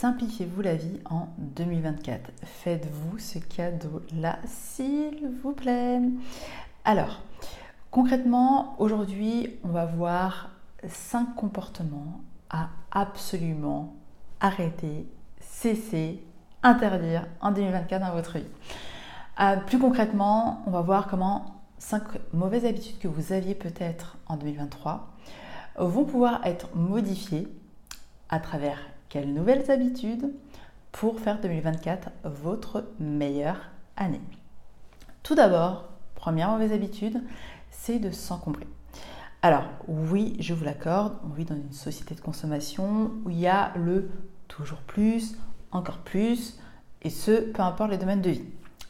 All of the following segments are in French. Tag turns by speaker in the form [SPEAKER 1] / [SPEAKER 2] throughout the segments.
[SPEAKER 1] Simplifiez-vous la vie en 2024. Faites-vous ce cadeau-là, s'il vous plaît. Alors, concrètement, aujourd'hui, on va voir 5 comportements à absolument arrêter, cesser, interdire en 2024 dans votre vie. Euh, plus concrètement, on va voir comment 5 mauvaises habitudes que vous aviez peut-être en 2023 vont pouvoir être modifiées à travers quelles nouvelles habitudes pour faire 2024 votre meilleure année? Tout d'abord, première mauvaise habitude, c'est de s'encombrer. Alors oui, je vous l'accorde, on vit dans une société de consommation où il y a le toujours plus, encore plus, et ce, peu importe les domaines de vie,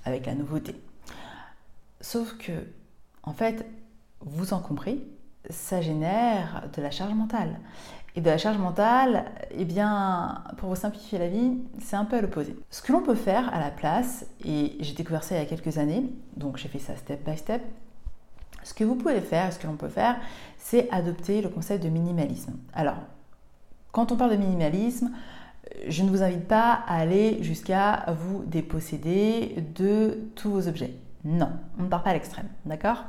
[SPEAKER 1] avec la nouveauté. Sauf que, en fait, vous encombrer, ça génère de la charge mentale. Et de la charge mentale, eh bien, pour vous simplifier la vie, c'est un peu à l'opposé. Ce que l'on peut faire à la place, et j'ai découvert ça il y a quelques années, donc j'ai fait ça step by step, ce que vous pouvez faire, ce que l'on peut faire, c'est adopter le concept de minimalisme. Alors, quand on parle de minimalisme, je ne vous invite pas à aller jusqu'à vous déposséder de tous vos objets. Non, on ne part pas à l'extrême, d'accord?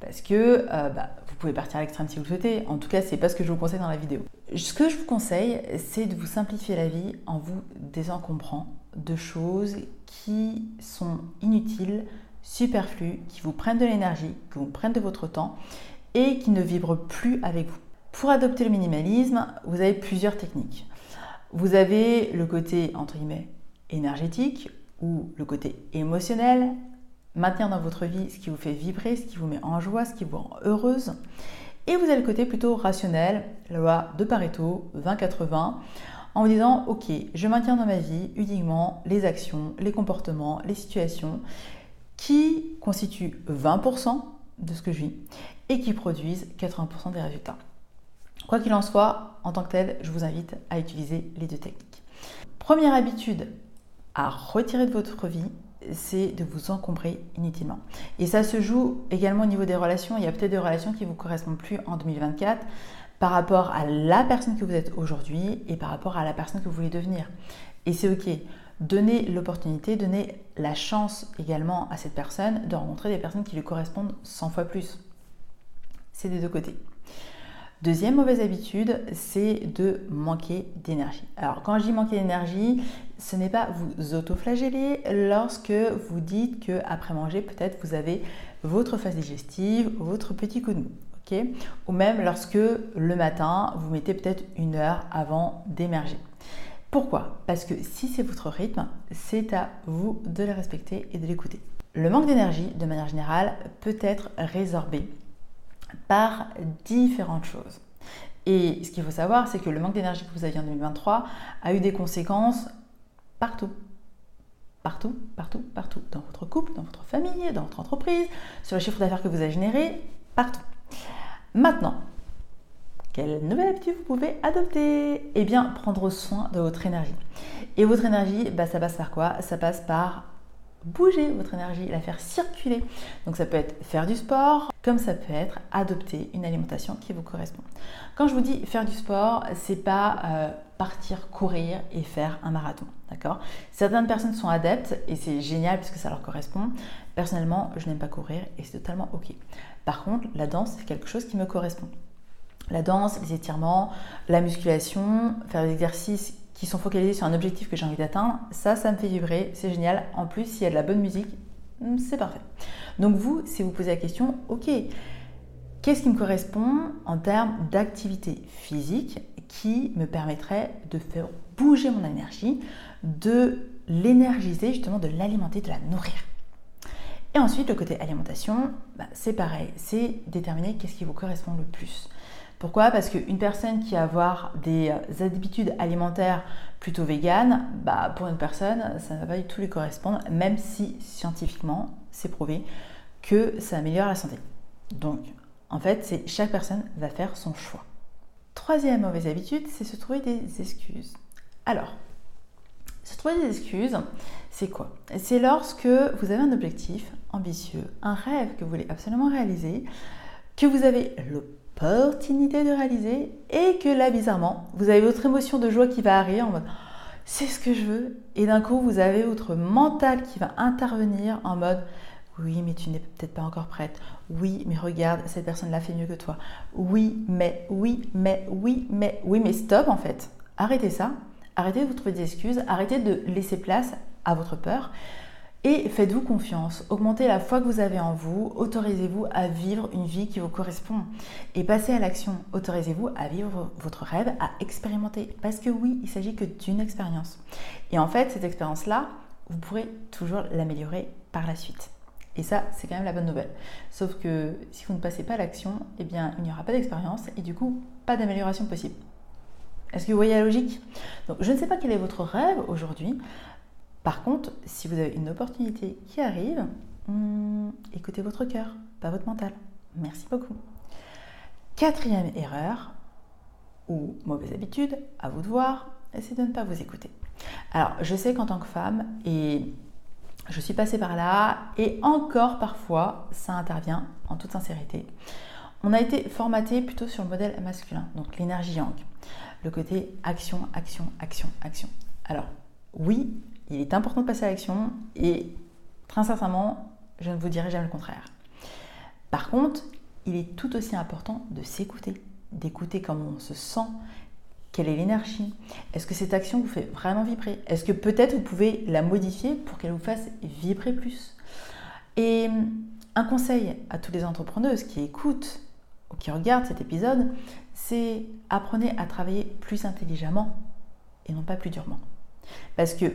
[SPEAKER 1] Parce que euh, bah, vous pouvez partir à l'extrême si vous le souhaitez. En tout cas, c'est pas ce que je vous conseille dans la vidéo. Ce que je vous conseille, c'est de vous simplifier la vie en vous désencombrant de choses qui sont inutiles, superflues, qui vous prennent de l'énergie, qui vous prennent de votre temps et qui ne vibrent plus avec vous. Pour adopter le minimalisme, vous avez plusieurs techniques. Vous avez le côté, entre guillemets, énergétique ou le côté émotionnel, maintenir dans votre vie ce qui vous fait vibrer, ce qui vous met en joie, ce qui vous rend heureuse. Et vous avez le côté plutôt rationnel, la loi de Pareto 20-80, en vous disant, ok, je maintiens dans ma vie uniquement les actions, les comportements, les situations qui constituent 20% de ce que je vis et qui produisent 80% des résultats. Quoi qu'il en soit, en tant que tel, je vous invite à utiliser les deux techniques. Première habitude à retirer de votre vie, c'est de vous encombrer inutilement. Et ça se joue également au niveau des relations. Il y a peut-être des relations qui ne vous correspondent plus en 2024 par rapport à la personne que vous êtes aujourd'hui et par rapport à la personne que vous voulez devenir. Et c'est ok. Donnez l'opportunité, donnez la chance également à cette personne de rencontrer des personnes qui lui correspondent 100 fois plus. C'est des deux côtés. Deuxième mauvaise habitude, c'est de manquer d'énergie. Alors quand je dis manquer d'énergie, ce n'est pas vous autoflageller lorsque vous dites que après manger, peut-être vous avez votre phase digestive, votre petit coup de mou. Ou même lorsque le matin, vous mettez peut-être une heure avant d'émerger. Pourquoi? Parce que si c'est votre rythme, c'est à vous de le respecter et de l'écouter. Le manque d'énergie, de manière générale, peut être résorbé par différentes choses. Et ce qu'il faut savoir, c'est que le manque d'énergie que vous aviez en 2023 a eu des conséquences partout. Partout, partout, partout. Dans votre couple, dans votre famille, dans votre entreprise, sur le chiffre d'affaires que vous avez généré, partout. Maintenant, quelle nouvelle habitude vous pouvez adopter? Eh bien, prendre soin de votre énergie. Et votre énergie, bah, ça passe par quoi? Ça passe par bouger votre énergie, la faire circuler. Donc ça peut être faire du sport, comme ça peut être adopter une alimentation qui vous correspond. Quand je vous dis faire du sport, c'est pas euh, partir courir et faire un marathon, d'accord? Certaines personnes sont adeptes et c'est génial puisque ça leur correspond. Personnellement, je n'aime pas courir et c'est totalement ok. Par contre, la danse, c'est quelque chose qui me correspond. La danse, les étirements, la musculation, faire des exercices qui sont focalisés sur un objectif que j'ai envie d'atteindre, ça, ça me fait vibrer, c'est génial. En plus, s'il y a de la bonne musique, hmm, c'est parfait. Donc vous, si vous posez la question, ok, qu'est-ce qui me correspond en termes d'activité physique qui me permettrait de faire bouger mon énergie, de l'énergiser, justement de l'alimenter, de la nourrir? Et ensuite, le côté alimentation, bah, c'est pareil, c'est déterminer qu'est-ce qui vous correspond le plus. Pourquoi? Parce qu'une personne qui va avoir des euh, habitudes alimentaires plutôt véganes, bah, pour une personne, ça ne va pas du tout lui correspondre, même si scientifiquement, c'est prouvé que ça améliore la santé. Donc, en fait, c'est chaque personne va faire son choix. Troisième mauvaise habitude, c'est se trouver des excuses. Alors, se trouver des excuses, c'est quoi? C'est lorsque vous avez un objectif ambitieux, un rêve que vous voulez absolument réaliser, que vous avez le opportunité de réaliser et que là, bizarrement, vous avez votre émotion de joie qui va arriver en mode c'est ce que je veux. Et d'un coup, vous avez votre mental qui va intervenir en mode oui, mais tu n'es peut-être pas encore prête. Oui, mais regarde, cette personne l'a fait mieux que toi. Oui, mais, oui, mais, oui, mais, oui, mais stop en fait. Arrêtez ça. Arrêtez de vous trouver des excuses. Arrêtez de laisser place à votre peur. Et faites-vous confiance, augmentez la foi que vous avez en vous, autorisez-vous à vivre une vie qui vous correspond. Et passez à l'action, autorisez-vous à vivre votre rêve, à expérimenter. Parce que oui, il s'agit que d'une expérience. Et en fait, cette expérience-là, vous pourrez toujours l'améliorer par la suite. Et ça, c'est quand même la bonne nouvelle. Sauf que si vous ne passez pas l'action, eh bien, il n'y aura pas d'expérience et du coup, pas d'amélioration possible. Est-ce que vous voyez la logique? Donc, je ne sais pas quel est votre rêve aujourd'hui. Par contre, si vous avez une opportunité qui arrive, hmm, écoutez votre cœur, pas votre mental. Merci beaucoup. Quatrième erreur, ou mauvaise habitude, à vous de voir, c'est de ne pas vous écouter. Alors, je sais qu'en tant que femme, et je suis passée par là et encore parfois ça intervient en toute sincérité. On a été formaté plutôt sur le modèle masculin, donc l'énergie yang, le côté action, action, action, action. Alors oui, il est important de passer à l'action et très sincèrement, je ne vous dirai jamais le contraire. Par contre, il est tout aussi important de s'écouter, d'écouter comment on se sent, quelle est l'énergie? Est-ce que cette action vous fait vraiment vibrer? Est-ce que peut-être vous pouvez la modifier pour qu'elle vous fasse vibrer plus? Et un conseil à toutes les entrepreneuses qui écoutent ou qui regardent cet épisode, c'est apprenez à travailler plus intelligemment et non pas plus durement. Parce que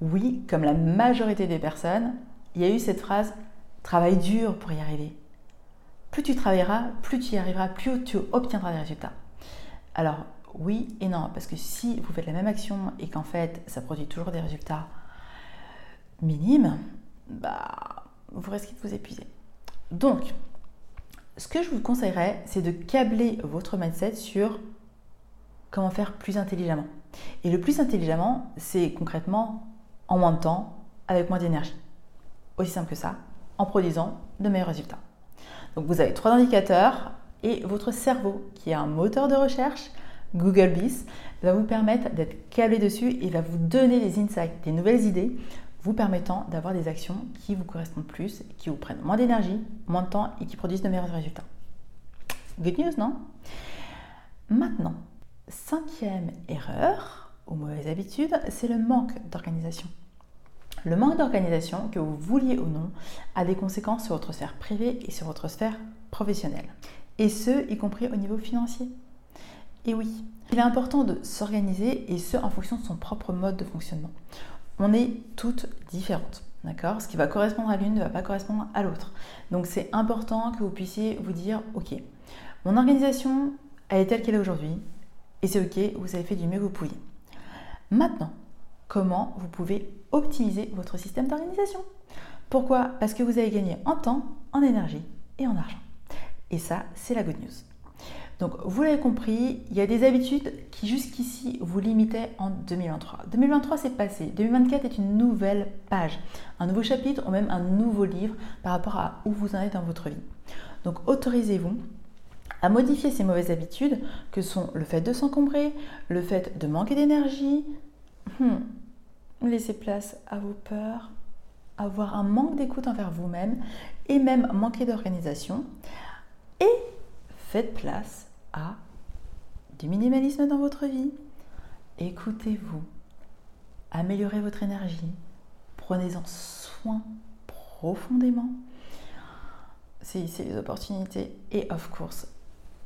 [SPEAKER 1] oui, comme la majorité des personnes, il y a eu cette phrase travaille dur pour y arriver. Plus tu travailleras, plus tu y arriveras, plus tu obtiendras des résultats. Alors, oui et non, parce que si vous faites la même action et qu'en fait ça produit toujours des résultats minimes, bah, vous risquez de vous épuiser. Donc, ce que je vous conseillerais, c'est de câbler votre mindset sur comment faire plus intelligemment. Et le plus intelligemment, c'est concrètement en moins de temps, avec moins d'énergie. Aussi simple que ça, en produisant de meilleurs résultats. Donc vous avez trois indicateurs et votre cerveau, qui est un moteur de recherche, Google Biz va vous permettre d'être câblé dessus et va vous donner des insights, des nouvelles idées, vous permettant d'avoir des actions qui vous correspondent plus, qui vous prennent moins d'énergie, moins de temps et qui produisent de meilleurs résultats. Good news, non? Maintenant, cinquième erreur ou mauvaise habitude, c'est le manque d'organisation. Le manque d'organisation, que vous vouliez ou non, a des conséquences sur votre sphère privée et sur votre sphère professionnelle. Et ce, y compris au niveau financier. Et oui, il est important de s'organiser et ce en fonction de son propre mode de fonctionnement. On est toutes différentes. D'accord? Ce qui va correspondre à l'une ne va pas correspondre à l'autre. Donc c'est important que vous puissiez vous dire ok, mon organisation, elle est telle qu'elle est aujourd'hui, et c'est ok, vous avez fait du mieux que vous pouviez. Maintenant, comment vous pouvez optimiser votre système d'organisation? Pourquoi? Parce que vous avez gagné en temps, en énergie et en argent. Et ça, c'est la good news. Donc, vous l'avez compris, il y a des habitudes qui jusqu'ici vous limitaient en 2023. 2023 c'est passé. 2024 est une nouvelle page, un nouveau chapitre ou même un nouveau livre par rapport à où vous en êtes dans votre vie. Donc, autorisez-vous à modifier ces mauvaises habitudes que sont le fait de s'encombrer, le fait de manquer d'énergie. Hmm. Laissez place à vos peurs, avoir un manque d'écoute envers vous-même et même manquer d'organisation. Et faites place à du minimalisme dans votre vie. Écoutez-vous, améliorez votre énergie, prenez-en soin profondément, saisissez les opportunités et of course,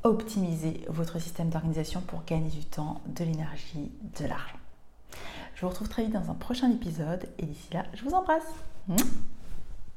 [SPEAKER 1] optimisez votre système d'organisation pour gagner du temps, de l'énergie, de l'argent. Je vous retrouve très vite dans un prochain épisode et d'ici là, je vous embrasse.